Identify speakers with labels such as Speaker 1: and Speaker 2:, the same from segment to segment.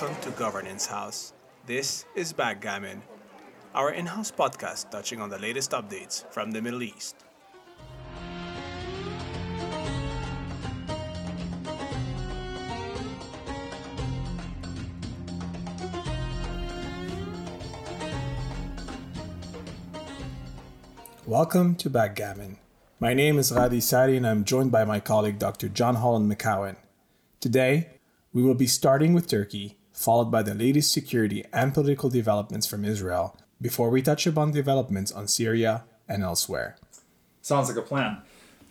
Speaker 1: Welcome to Governance House. This is Backgammon, our in house podcast touching on the latest updates from the Middle East. Welcome to Backgammon. My name is Ghadi Sary and I'm joined by my colleague Dr. John Holland McCowan. Today, we will be starting with Turkey, followed by the latest security and political developments from Israel, before we touch upon developments on Syria and elsewhere.
Speaker 2: Sounds like a plan.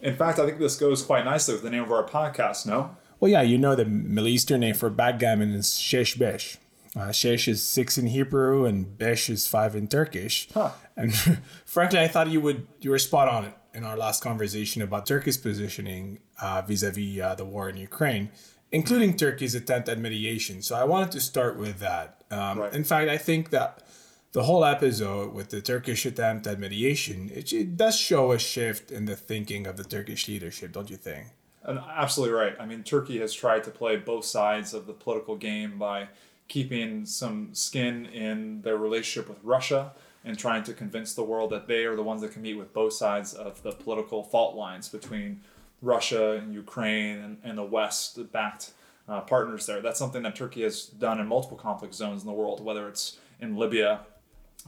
Speaker 2: In fact, I think this goes quite nicely with the name of our podcast, no?
Speaker 1: Well, yeah, you know the Middle Eastern name for backgammon is Shesh Besh. Uh, shesh is six in Hebrew and Besh is five in Turkish.
Speaker 2: Huh.
Speaker 1: And frankly, I thought you would you were spot on in our last conversation about Turkey's positioning uh, vis-a-vis uh, the war in Ukraine, including Turkey's attempt at mediation. So I wanted to start with that. Um,
Speaker 2: Right.
Speaker 1: In fact, I think that the whole episode with the Turkish attempt at mediation, it, it does show a shift in the thinking of the Turkish leadership, don't you think?
Speaker 2: And absolutely right. I mean, Turkey has tried to play both sides of the political game by keeping some skin in their relationship with Russia and trying to convince the world that they are the ones that can meet with both sides of the political fault lines between Russia and Ukraine and, and the West backed uh, partners there. That's something that Turkey has done in multiple conflict zones in the world, whether it's in Libya,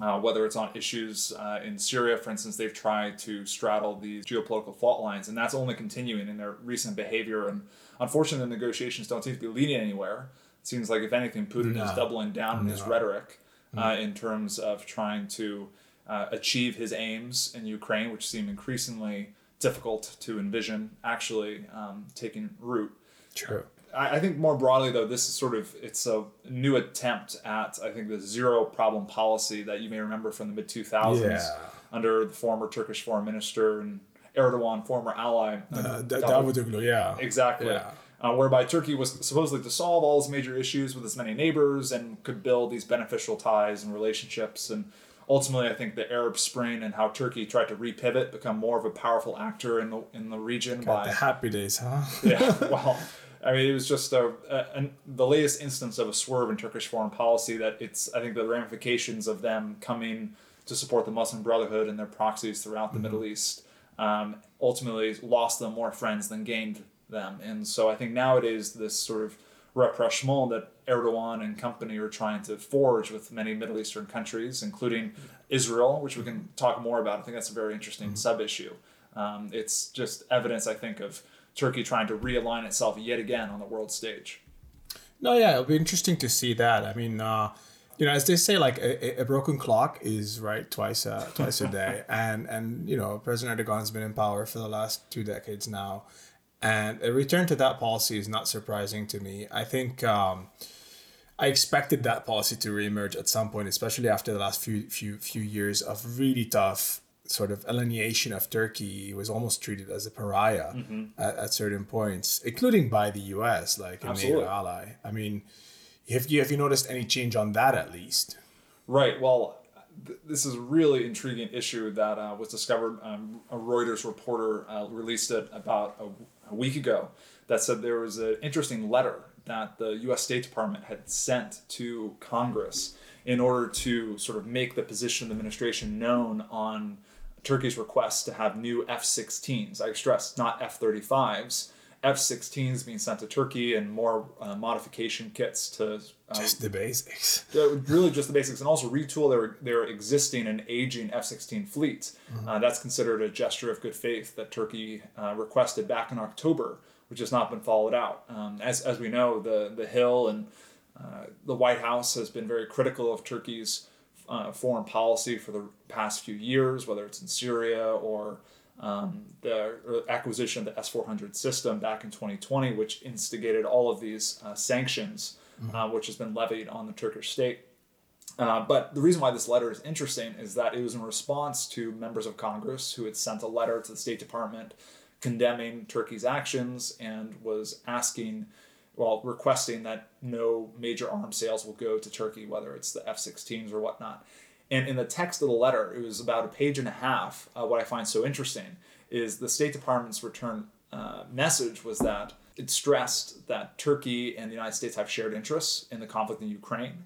Speaker 2: uh, whether it's on issues uh, in Syria, for instance, they've tried to straddle these geopolitical fault lines, and that's only continuing in their recent behavior. And unfortunately, the negotiations don't seem to be leading anywhere. It seems like, if anything, Putin is doubling down in his
Speaker 1: No.
Speaker 2: rhetoric uh, in terms of trying to uh, achieve his aims in Ukraine, which seem increasingly difficult to envision actually um, taking root.
Speaker 1: True.
Speaker 2: I, I think more broadly though, this is sort of it's a new attempt at I think the zero problem policy that you may remember from the mid two thousands under the former Turkish foreign minister and Erdogan, former ally.
Speaker 1: Uh,
Speaker 2: Davut-
Speaker 1: Davutoglu, yeah.
Speaker 2: Exactly.
Speaker 1: Yeah.
Speaker 2: Uh, whereby Turkey was supposedly to solve all its major issues with its many neighbors and could build these beneficial ties and relationships. And ultimately, I think the Arab Spring and how Turkey tried to repivot, become more of a powerful actor in the in the region by
Speaker 1: The happy days, huh?
Speaker 2: yeah, well, I mean, it was just a, a, an the latest instance of a swerve in Turkish foreign policy that it's, I think, the ramifications of them coming to support the Muslim Brotherhood and their proxies throughout the Middle East um, ultimately lost them more friends than gained them. And so I think nowadays this sort of rapprochement that Erdogan and company are trying to forge with many Middle Eastern countries, including Israel, which we can talk more about. I think that's a very interesting sub issue. Um, it's just evidence, I think, of Turkey trying to realign itself yet again on the world stage.
Speaker 1: No, yeah, it'll be interesting to see that. I mean, uh, you know, as they say, like a, a broken clock is right twice a twice a day, and and you know, President Erdogan's been in power for the last two decades now, and a return to that policy is not surprising to me. I think. Um, I expected that policy to reemerge at some point, especially after the last few few few years of really tough sort of alienation of Turkey. It was almost treated as a pariah at, at certain points, including by the U.S., like a
Speaker 2: Absolutely.
Speaker 1: ally. I mean, have you have you noticed any change on that at least?
Speaker 2: Right. Well, th- this is a really intriguing issue that uh, was discovered. Um, a Reuters reporter uh, released it about a, a week ago that said there was an interesting letter that the U.S. State Department had sent to Congress in order to sort of make the position of the administration known on Turkey's request to have new F-16s. I stress, not F-35s. F-16s being sent to Turkey and more uh, modification kits to uh,
Speaker 1: Just the basics.
Speaker 2: really just the basics, and also retool their their existing and aging F-16 fleet. Uh, that's considered a gesture of good faith that Turkey uh, requested back in October, which has not been followed out. Um, as as we know, the the Hill and uh, the White House has been very critical of Turkey's uh, foreign policy for the past few years, whether it's in Syria or um, the acquisition of the S 400 system back in 2020, which instigated all of these uh, sanctions, uh, which has been levied on the Turkish state. Uh, but the reason why this letter is interesting is that it was in response to members of Congress who had sent a letter to the State Department condemning Turkey's actions and was asking, well, requesting that no major arms sales will go to Turkey, whether it's the F 16s or whatnot. And in the text of the letter, it was about a page and a half. Uh, what I find so interesting is the State Department's return uh, message was that it stressed that Turkey and the United States have shared interests in the conflict in Ukraine.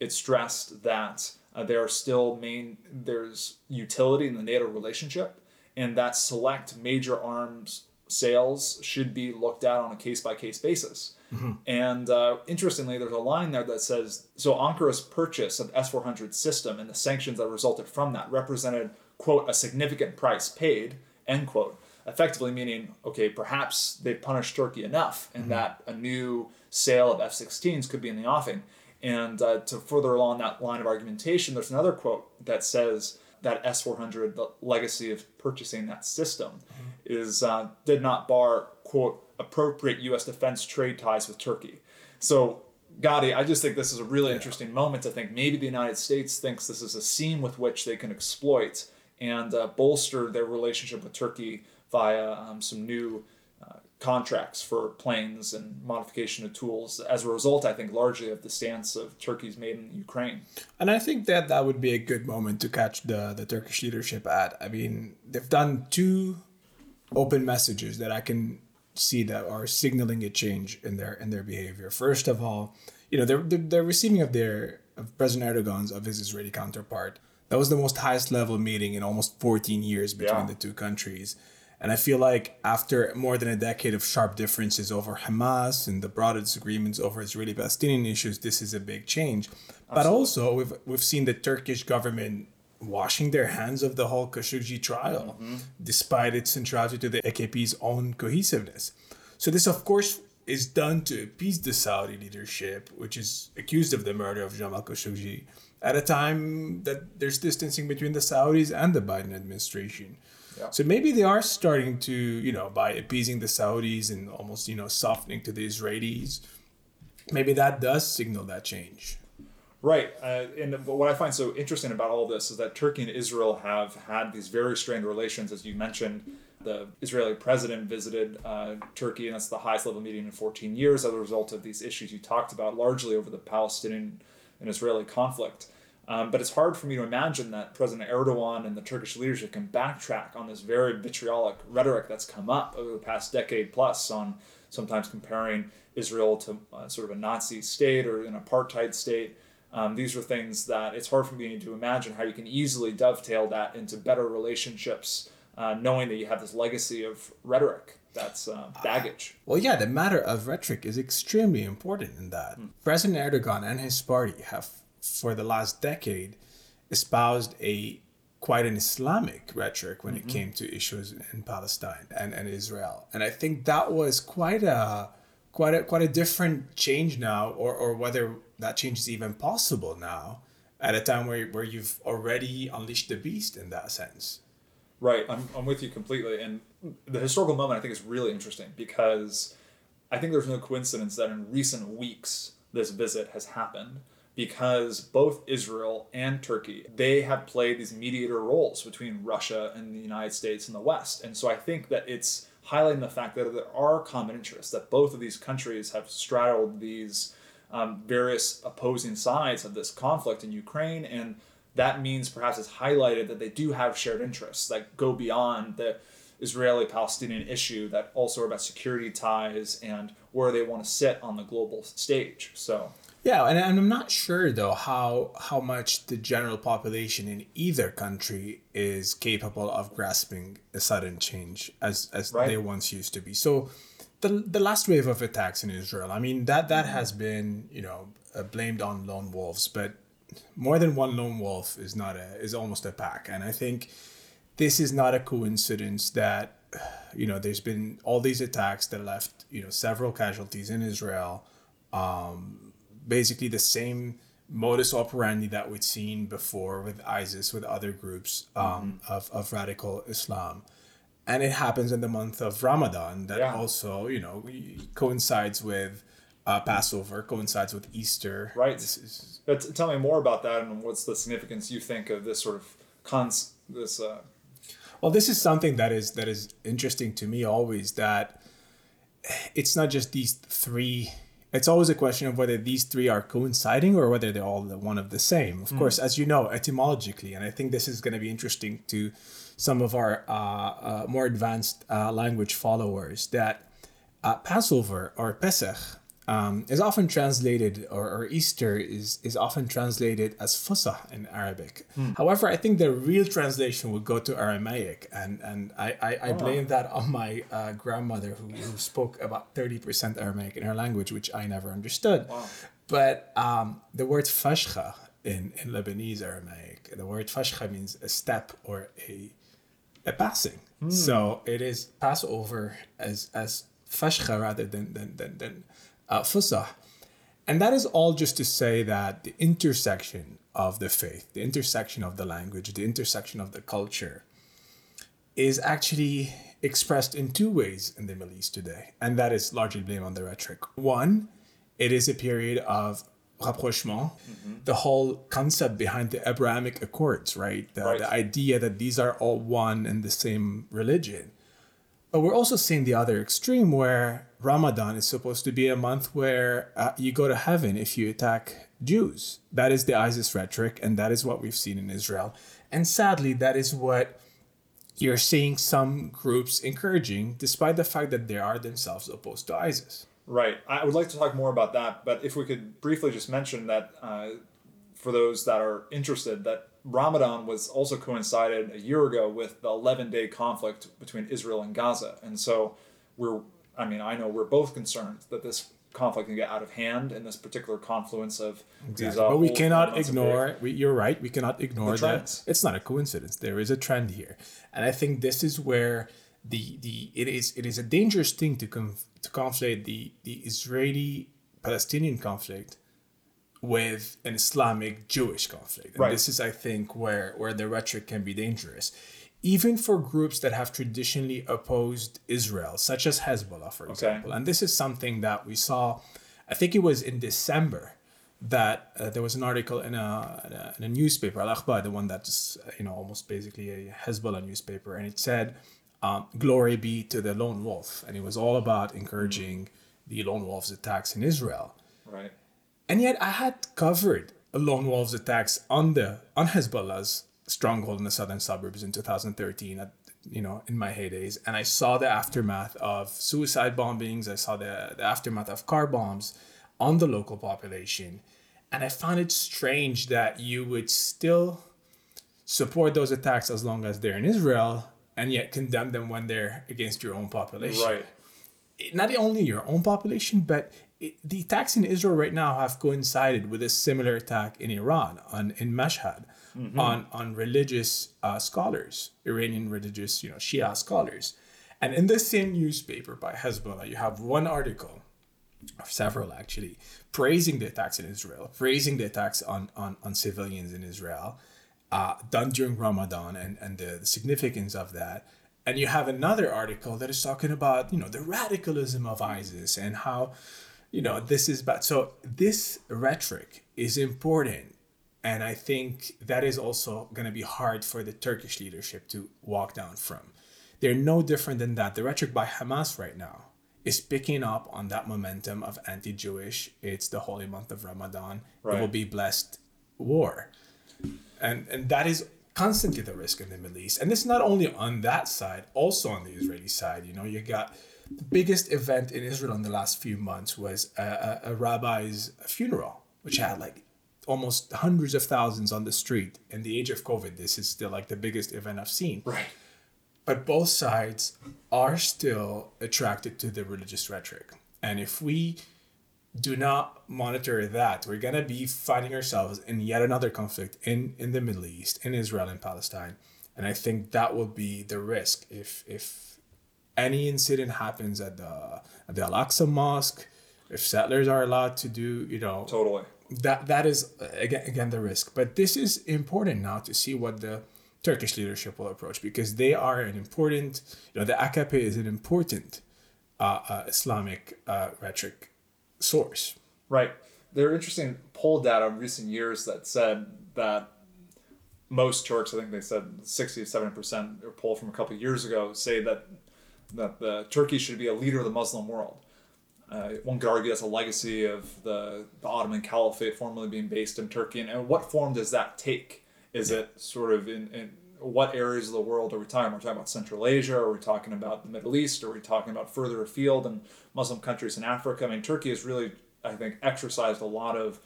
Speaker 2: It stressed that uh, there are still main there's utility in the NATO relationship, and that select major arms sales should be looked at on a case by case basis. Mm-hmm. And uh, interestingly, there's a line there that says so Ankara's purchase of S 400 system and the sanctions that resulted from that represented, quote, a significant price paid, end quote, effectively meaning, okay, perhaps they punished Turkey enough and mm-hmm. that a new sale of F 16s could be in the offing. And uh, to further along that line of argumentation, there's another quote that says that S 400, the legacy of purchasing that system, mm-hmm. Is uh, did not bar, quote, appropriate U.S. defense trade ties with Turkey. So, Ghadi, I just think this is a really yeah. interesting moment I think maybe the United States thinks this is a seam with which they can exploit and uh, bolster their relationship with Turkey via um, some new uh, contracts for planes and modification of tools as a result, I think, largely of the stance of Turkey's made in Ukraine.
Speaker 1: And I think that that would be a good moment to catch the, the Turkish leadership at. I mean, they've done two open messages that I can see that are signaling a change in their in their behavior. First of all, you know, they're, they're, they're receiving of their of President Erdogan's of his Israeli counterpart. That was the most highest level meeting in almost 14 years between yeah. the two countries. And I feel like after more than a decade of sharp differences over Hamas and the broader disagreements over Israeli Palestinian issues, this is a big change. Absolutely. But also, we've, we've seen the Turkish government washing their hands of the whole Khashoggi trial, mm-hmm. despite its centrality to the AKP's own cohesiveness. So, this, of course, is done to appease the Saudi leadership, which is accused of the murder of Jamal Khashoggi, at a time that there's distancing between the Saudis and the Biden administration. Yeah. So maybe they are starting to, you know, by appeasing the Saudis and almost, you know, softening to the Israelis, maybe that does signal that change.
Speaker 2: Right. Uh, and what I find so interesting about all this is that Turkey and Israel have had these very strained relations, as you mentioned. The Israeli president visited uh, Turkey, and that's the highest level meeting in 14 years as a result of these issues you talked about, largely over the Palestinian and Israeli conflict. Um, but it's hard for me to imagine that President Erdogan and the Turkish leadership can backtrack on this very vitriolic rhetoric that's come up over the past decade plus on sometimes comparing Israel to uh, sort of a Nazi state or an apartheid state. Um, these are things that it's hard for me to imagine how you can easily dovetail that into better relationships, uh, knowing that you have this legacy of rhetoric that's uh, baggage.
Speaker 1: Well, yeah, the matter of rhetoric is extremely important in that. Hmm. President Erdogan and his party have, for the last decade, espoused a quite an Islamic rhetoric when mm-hmm. it came to issues in Palestine and, and Israel. And I think that was quite a quite a quite a different change now, or, or whether that change is even possible now at a time where, where you've already unleashed the beast in that sense.
Speaker 2: Right, I'm, I'm with you completely. And the historical moment I think is really interesting because I think there's no coincidence that in recent weeks this visit has happened because both Israel and Turkey they have played these mediator roles between Russia and the United States and the West. And so I think that it's highlighting the fact that there are common interests that both of these countries have straddled these um, various opposing sides of this conflict in Ukraine, and that means perhaps it's highlighted that they do have shared interests that go beyond the Israeli Palestinian issue, that also are about security ties and where they want to sit on the global stage. So.
Speaker 1: Yeah, and I'm not sure though how how much the general population in either country is capable of grasping a sudden change as as right. they once used to be. So the the last wave of attacks in Israel. I mean that that has been you know uh, blamed on lone wolves, but more than one lone wolf is not a is almost a pack, and I think this is not a coincidence that you know there's been all these attacks that left you know several casualties in Israel. Um, basically the same modus operandi that we'd seen before with ISIS, with other groups um, mm-hmm. of, of radical Islam and it happens in the month of Ramadan that yeah. also you know coincides with uh, Passover, coincides with Easter.
Speaker 2: Right. Is... But tell me more about that, and what's the significance you think of this sort of cons this. Uh...
Speaker 1: Well, this is something that is that is interesting to me always. That it's not just these three. It's always a question of whether these three are coinciding or whether they're all the one of the same. Of mm. course, as you know, etymologically, and I think this is going to be interesting to some of our uh, uh, more advanced uh, language followers that uh, Passover or Pesach um, is often translated, or, or, Easter is, is often translated as Fusah in Arabic. Hmm. However, I think the real translation would go to Aramaic, and, and I, I, I oh. blame that on my uh, grandmother who, who spoke about 30% Aramaic in her language, which I never understood. Wow. But um, the word Fashcha in, in Lebanese Aramaic, the word Fashcha means a step or a, a passing. Hmm. So it is Passover as, as Fashcha rather than, than, than, than uh, fusah. And that is all just to say that the intersection of the faith, the intersection of the language, the intersection of the culture is actually expressed in two ways in the Middle East today. And that is largely blame on the rhetoric. One, it is a period of rapprochement, mm-hmm. the whole concept behind the Abrahamic Accords, right? The, right? the idea that these are all one and the same religion. But we're also seeing the other extreme where Ramadan is supposed to be a month where uh, you go to heaven if you attack Jews. That is the ISIS rhetoric, and that is what we've seen in Israel. And sadly, that is what you're seeing some groups encouraging, despite the fact that they are themselves opposed to ISIS.
Speaker 2: Right. I would like to talk more about that, but if we could briefly just mention that uh, for those that are interested, that Ramadan was also coincided a year ago with the 11 day conflict between Israel and Gaza. And so we're, I mean, I know we're both concerned that this conflict can get out of hand in this particular confluence of
Speaker 1: exactly. these. Uh, but we cannot ignore, we, you're right, we cannot ignore that. It's not a coincidence. There is a trend here. And I think this is where the, the it is it is a dangerous thing to, conf, to conflate the, the Israeli Palestinian conflict with an Islamic Jewish conflict. And right. this is, I think, where, where the rhetoric can be dangerous. Even for groups that have traditionally opposed Israel, such as Hezbollah, for example. Okay. And this is something that we saw, I think it was in December, that uh, there was an article in a, in a, in a newspaper, Al Akhbar, the one that's, you know, almost basically a Hezbollah newspaper, and it said, um, Glory be to the lone wolf. And it was all about encouraging the lone wolf's attacks in Israel.
Speaker 2: Right.
Speaker 1: And yet I had covered lone wolves attacks on the on Hezbollah's stronghold in the southern suburbs in 2013 at you know in my heydays and I saw the aftermath of suicide bombings, I saw the, the aftermath of car bombs on the local population. And I found it strange that you would still support those attacks as long as they're in Israel and yet condemn them when they're against your own population.
Speaker 2: Right.
Speaker 1: Not only your own population, but the attacks in Israel right now have coincided with a similar attack in Iran on in Mashhad mm-hmm. on on religious uh, scholars, Iranian religious you know Shia scholars, and in the same newspaper by Hezbollah, you have one article, or several actually, praising the attacks in Israel, praising the attacks on on, on civilians in Israel, uh, done during Ramadan, and and the, the significance of that. And you have another article that is talking about, you know, the radicalism of ISIS and how you know, this is bad. So this rhetoric is important. And I think that is also going to be hard for the Turkish leadership to walk down from. They're no different than that. The rhetoric by Hamas right now is picking up on that momentum of anti Jewish. It's the holy month of Ramadan. Right. It will be blessed war. And, and that is constantly the risk in the Middle East. And it's not only on that side, also on the Israeli side. You know, you got the biggest event in Israel in the last few months was a, a, a rabbi's funeral, which had like almost hundreds of thousands on the street. In the age of COVID, this is still like the biggest event I've seen.
Speaker 2: Right.
Speaker 1: But both sides are still attracted to the religious rhetoric. And if we do not monitor that, we're going to be finding ourselves in yet another conflict in, in the Middle East, in Israel and Palestine. And I think that will be the risk if, if any incident happens at the at the Al-Aqsa Mosque, if settlers are allowed to do, you know,
Speaker 2: totally
Speaker 1: that that is again again the risk. But this is important now to see what the Turkish leadership will approach because they are an important, you know, the AKP is an important uh, uh, Islamic uh, rhetoric source.
Speaker 2: Right. There are interesting poll data in recent years that said that most Turks, I think they said 60 to 70%, or poll from a couple of years ago, say that that the Turkey should be a leader of the Muslim world. Uh, one could argue that's a legacy of the, the Ottoman Caliphate formerly being based in Turkey. And, and what form does that take? Is it sort of in, in what areas of the world are we talking? Are talking about Central Asia? Are we talking about the Middle East? Are we talking about further afield and Muslim countries in Africa? I mean, Turkey has really, I think, exercised a lot of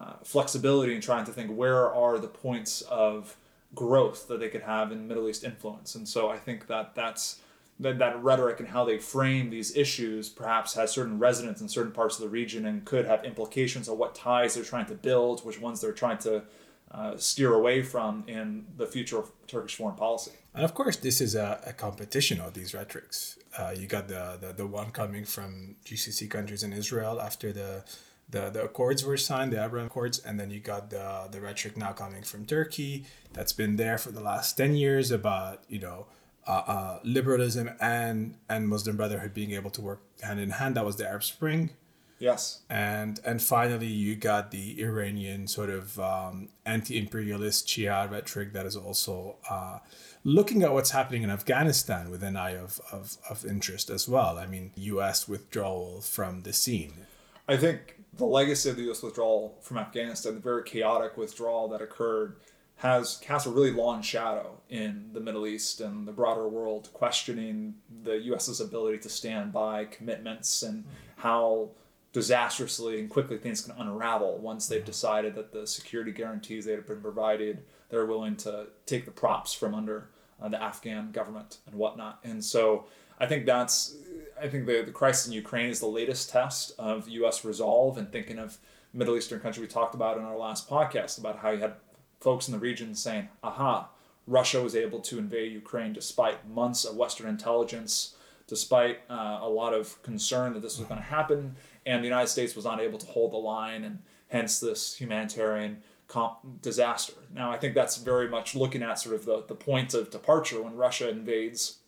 Speaker 2: uh, flexibility in trying to think where are the points of growth that they could have in Middle East influence. And so I think that that's that, that rhetoric and how they frame these issues perhaps has certain resonance in certain parts of the region and could have implications on what ties they're trying to build, which ones they're trying to uh, steer away from in the future of Turkish foreign policy.
Speaker 1: And of course, this is a, a competition of these rhetorics. Uh, you got the, the, the one coming from GCC countries in Israel after the the, the accords were signed, the Abraham Accords, and then you got the the rhetoric now coming from Turkey that's been there for the last ten years about you know uh, uh, liberalism and and Muslim Brotherhood being able to work hand in hand. That was the Arab Spring.
Speaker 2: Yes.
Speaker 1: And and finally, you got the Iranian sort of um, anti-imperialist Shia rhetoric that is also uh, looking at what's happening in Afghanistan with an eye of, of, of interest as well. I mean, U.S. withdrawal from the scene.
Speaker 2: I think the legacy of the U.S. withdrawal from Afghanistan, the very chaotic withdrawal that occurred, has cast a really long shadow in the Middle East and the broader world, questioning the U.S.'s ability to stand by commitments and how disastrously and quickly things can unravel once they've decided that the security guarantees that have been provided, they're willing to take the props from under uh, the Afghan government and whatnot. And so I think that's I think the, the crisis in Ukraine is the latest test of U.S. resolve and thinking of Middle Eastern country we talked about in our last podcast about how you had folks in the region saying, aha, Russia was able to invade Ukraine despite months of Western intelligence, despite uh, a lot of concern that this was going to happen, and the United States was not able to hold the line, and hence this humanitarian comp- disaster. Now, I think that's very much looking at sort of the, the point of departure when Russia invades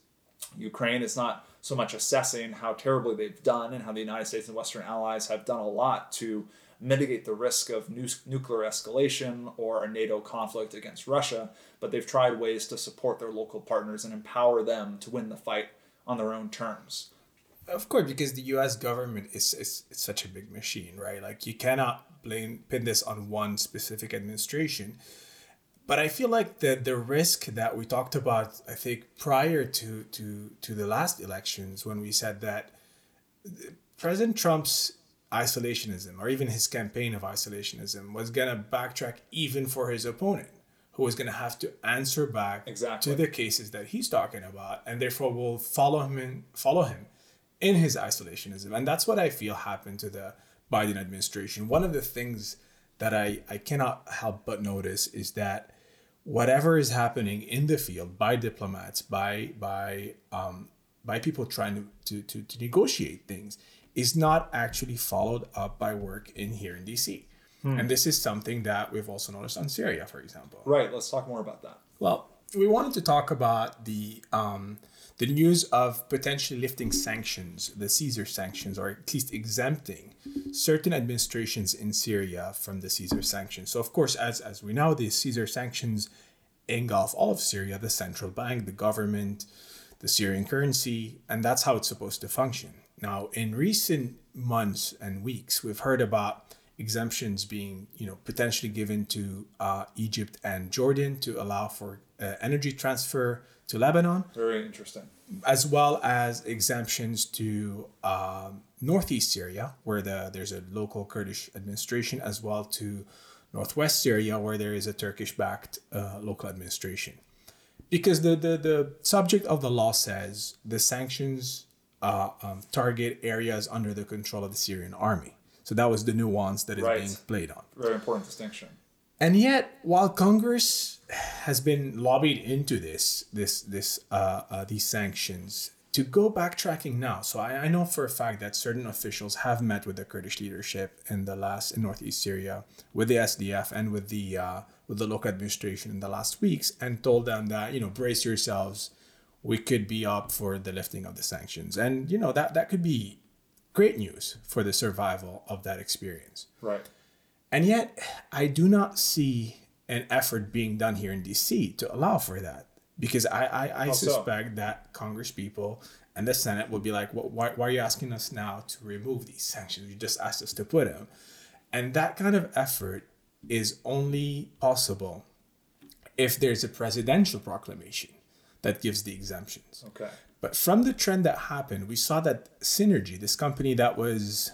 Speaker 2: Ukraine. It's not so much assessing how terribly they've done and how the United States and Western allies have done a lot to mitigate the risk of nu- nuclear escalation or a NATO conflict against Russia, but they've tried ways to support their local partners and empower them to win the fight on their own terms.
Speaker 1: Of course, because the U.S. government is, is, is such a big machine, right? Like you cannot blame pin this on one specific administration but I feel like the the risk that we talked about, I think prior to to to the last elections, when we said that President Trump's isolationism or even his campaign of isolationism was gonna backtrack even for his opponent, who was gonna have to answer back
Speaker 2: exactly.
Speaker 1: to the cases that he's talking about, and therefore will follow him in, follow him in his isolationism, and that's what I feel happened to the Biden administration. One of the things that I, I cannot help but notice is that whatever is happening in the field by diplomats, by by um, by people trying to, to, to, negotiate things, is not actually followed up by work in here in DC. Hmm. And this is something that we've also noticed on Syria, for example.
Speaker 2: Right. Let's talk more about that.
Speaker 1: Well, we wanted to talk about the um, the news of potentially lifting sanctions, the Caesar sanctions, or at least exempting certain administrations in Syria from the Caesar sanctions. So, of course, as, as we know, the Caesar sanctions engulf all of Syria, the central bank, the government, the Syrian currency, and that's how it's supposed to function. Now, in recent months and weeks, we've heard about exemptions being, you know, potentially given to uh, Egypt and Jordan to allow for uh, energy transfer to Lebanon.
Speaker 2: Very interesting.
Speaker 1: As well as exemptions to um, northeast Syria, where the, there's a local Kurdish administration, as well to northwest Syria, where there is a Turkish backed uh, local administration. Because the, the, the subject of the law says the sanctions uh, um, target areas under the control of the Syrian army. So that was the nuance that is right. being played on.
Speaker 2: Very important distinction.
Speaker 1: And yet, while Congress has been lobbied into this, this, this, uh, uh, these sanctions, to go backtracking now, so I, I know for a fact that certain officials have met with the Kurdish leadership in the last in northeast Syria, with the SDF and with the uh, with the local administration in the last weeks, and told them that you know brace yourselves, we could be up for the lifting of the sanctions, and you know that that could be great news for the survival of that experience.
Speaker 2: Right.
Speaker 1: And yet, I do not see an effort being done here in DC to allow for that. Because I, I, I suspect that Congress people and the Senate will be like, well, why, why are you asking us now to remove these sanctions? You just asked us to put them. And that kind of effort is only possible if there's a presidential proclamation that gives the exemptions.
Speaker 2: Okay.
Speaker 1: But from the trend that happened, we saw that Synergy, this company that was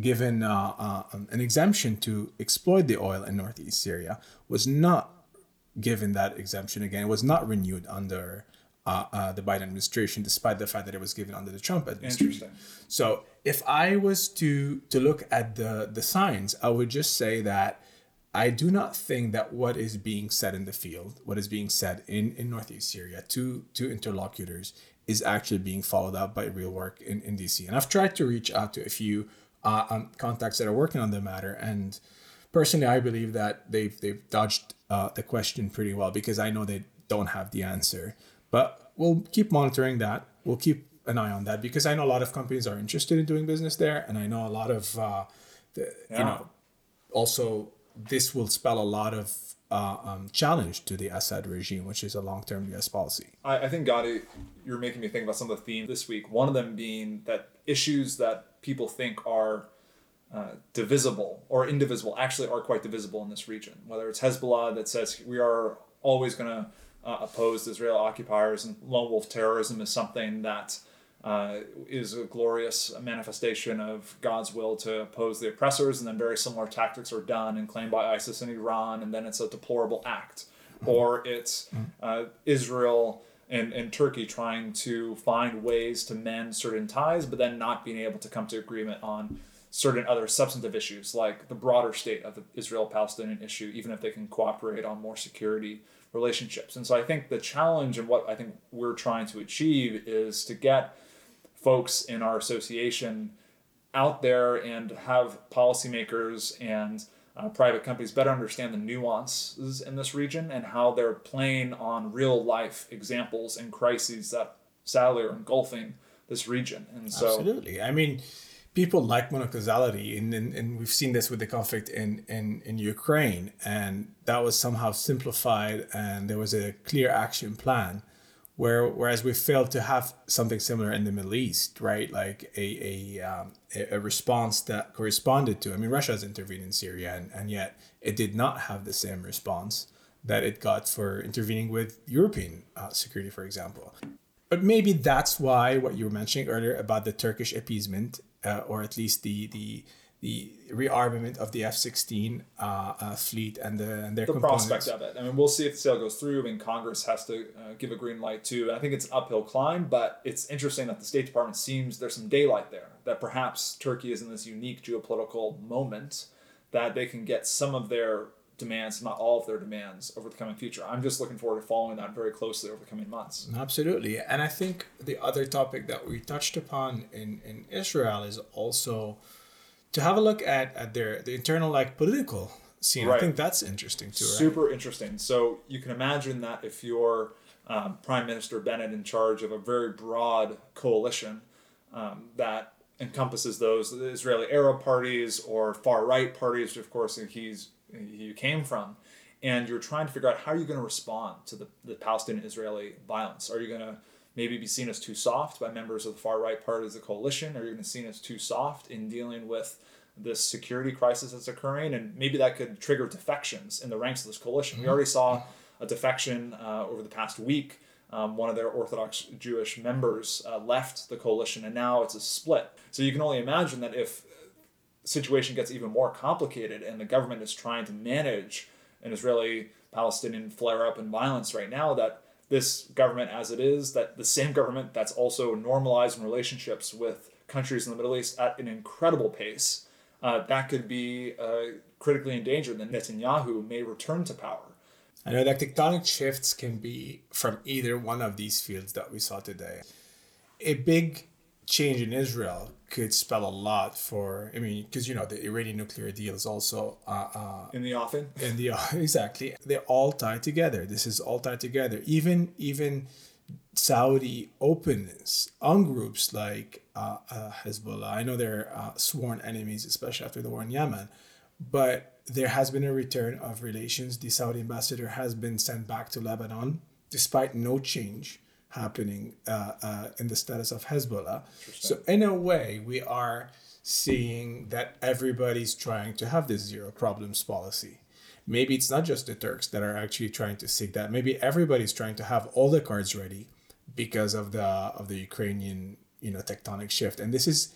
Speaker 1: given uh, uh, an exemption to exploit the oil in northeast Syria, was not given that exemption again. It was not renewed under uh, uh, the Biden administration, despite the fact that it was given under the Trump administration.
Speaker 2: Interesting.
Speaker 1: So if I was to to look at the the signs, I would just say that I do not think that what is being said in the field, what is being said in, in Northeast Syria to, to interlocutors, is actually being followed up by real work in, in DC. And I've tried to reach out to a few uh, um, contacts that are working on the matter. And personally, I believe that they've, they've dodged uh, the question pretty well because I know they don't have the answer. But we'll keep monitoring that. We'll keep an eye on that because I know a lot of companies are interested in doing business there. And I know a lot of, uh, the,
Speaker 2: Yeah.
Speaker 1: you know, also this will spell a lot of uh, um, challenge to the Assad regime, which is a long-term U.S. policy.
Speaker 2: I, I think, Ghadi, you're making me think about some of the themes this week. One of them being that issues that people think are uh, divisible or indivisible actually are quite divisible in this region. Whether it's Hezbollah that says we are always going to uh, oppose Israel occupiers and lone wolf terrorism is something that uh, is a glorious manifestation of God's will to oppose the oppressors, and then very similar tactics are done and claimed by ISIS in Iran, and then it's a deplorable act. Or it's uh, Israel and, and Turkey trying to find ways to mend certain ties, but then not being able to come to agreement on certain other substantive issues, like the broader state of the Israel Palestinian issue, even if they can cooperate on more security relationships. And so I think the challenge and what I think we're trying to achieve is to get folks in our association out there and have policymakers and uh, private companies better understand the nuances in this region and how they're playing on real life examples and crises that sadly are engulfing this region. And so,
Speaker 1: Absolutely. I mean, people like monocausality, and, and, and we've seen this with the conflict in, in, in Ukraine, and that was somehow simplified, and there was a clear action plan. Where, whereas we failed to have something similar in the Middle East, right? Like a a, um, a, response that corresponded to. I mean, Russia has intervened in Syria, and, and yet it did not have the same response that it got for intervening with European uh, security, for example. But maybe that's why what you were mentioning earlier about the Turkish appeasement, uh, or at least the the the rearmament of the F sixteen uh, uh, fleet and the and their
Speaker 2: the prospect of it. I mean, we'll see if the sale goes through. I mean, Congress has to uh, give a green light too. I think it's an uphill climb, but it's interesting that the State Department seems there's some daylight there. That perhaps Turkey is in this unique geopolitical moment that they can get some of their demands, not all of their demands, over the coming future. I'm just looking forward to following that very closely over the coming months.
Speaker 1: Absolutely. And I think the other topic that we touched upon in, in Israel is also to have a look at, at their the internal like political scene. I think that's interesting too, right?
Speaker 2: Super interesting. So you can imagine that if you're um, Prime Minister Bennett in charge of a very broad coalition um, that encompasses those Israeli Arab parties or far right parties, which of course he's he came from, and you're trying to figure out how are you going to respond to the, the Palestinian Israeli violence. Are you going to maybe be seen as too soft by members of the far right part of the coalition? or to seen as too soft in dealing with this security crisis that's occurring? And maybe that could trigger defections in the ranks of this coalition. We already saw a defection uh, over the past week. Um, one of their Orthodox Jewish members uh, left the coalition, and now it's a split. So you can only imagine that if situation gets even more complicated and the government is trying to manage an Israeli Palestinian flare up and violence right now, that this government, as it is, that the same government that's also normalizing relationships with countries in the Middle East at an incredible pace, uh, that could be uh, critically endangered. That Netanyahu may return to power.
Speaker 1: I know that tectonic shifts can be from either one of these fields that we saw today. A big change in Israel could spell a lot for, I mean, because, you know, the Iranian nuclear deal is also uh, uh,
Speaker 2: In the offing,
Speaker 1: in the exactly. They're all tied together. This is all tied together. Even even saudi openness on groups like uh, uh, hezbollah. I know they're uh, sworn enemies especially after the war in yemen but there has been a return of relations. The saudi ambassador has been sent back to lebanon despite no change happening uh, uh, in the status of hezbollah so in a way we are seeing that everybody's trying to have this zero problems policy maybe it's not just the Turks that are actually trying to seek that. Maybe everybody's trying to have all the cards ready because of the of the Ukrainian you know tectonic shift. And this is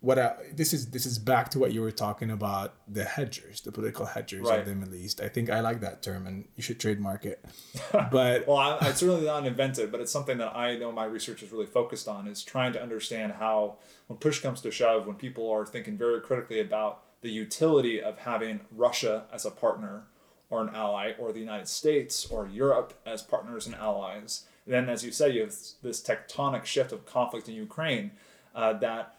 Speaker 1: what I, this is this is back to what you were talking about the hedgers, the political hedgers
Speaker 2: Right.
Speaker 1: of the Middle East. I think I like that term, and you should trademark it. But
Speaker 2: Well, I, I certainly not invented, but it's something that I know my research is really focused on is trying to understand how, when push comes to shove, when people are thinking very critically about the utility of having Russia as a partner or an ally, or the United States or Europe as partners and allies, then, as you said, you have this tectonic shift of conflict in Ukraine uh, that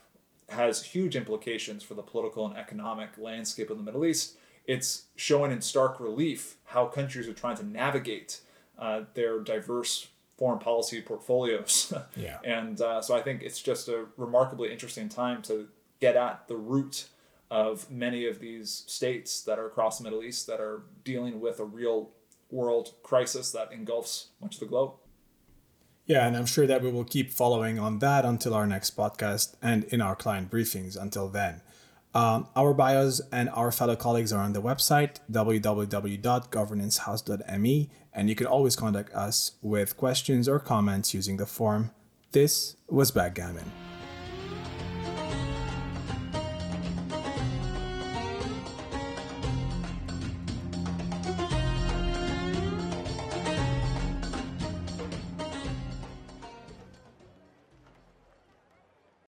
Speaker 2: has huge implications for the political and economic landscape of the Middle East. It's showing in stark relief how countries are trying to navigate uh, their diverse foreign policy portfolios.
Speaker 1: Yeah.
Speaker 2: and uh, so I think it's just a remarkably interesting time to get at the root of many of these states that are across the Middle East that are dealing with a real world crisis that engulfs much of the globe.
Speaker 1: Yeah, and I'm sure that we will keep following on that until our next podcast and in our client briefings until then. Um, our bios and our fellow colleagues are on the website www.governancehouse.me, and you can always contact us with questions or comments using the form. This was Backgammon.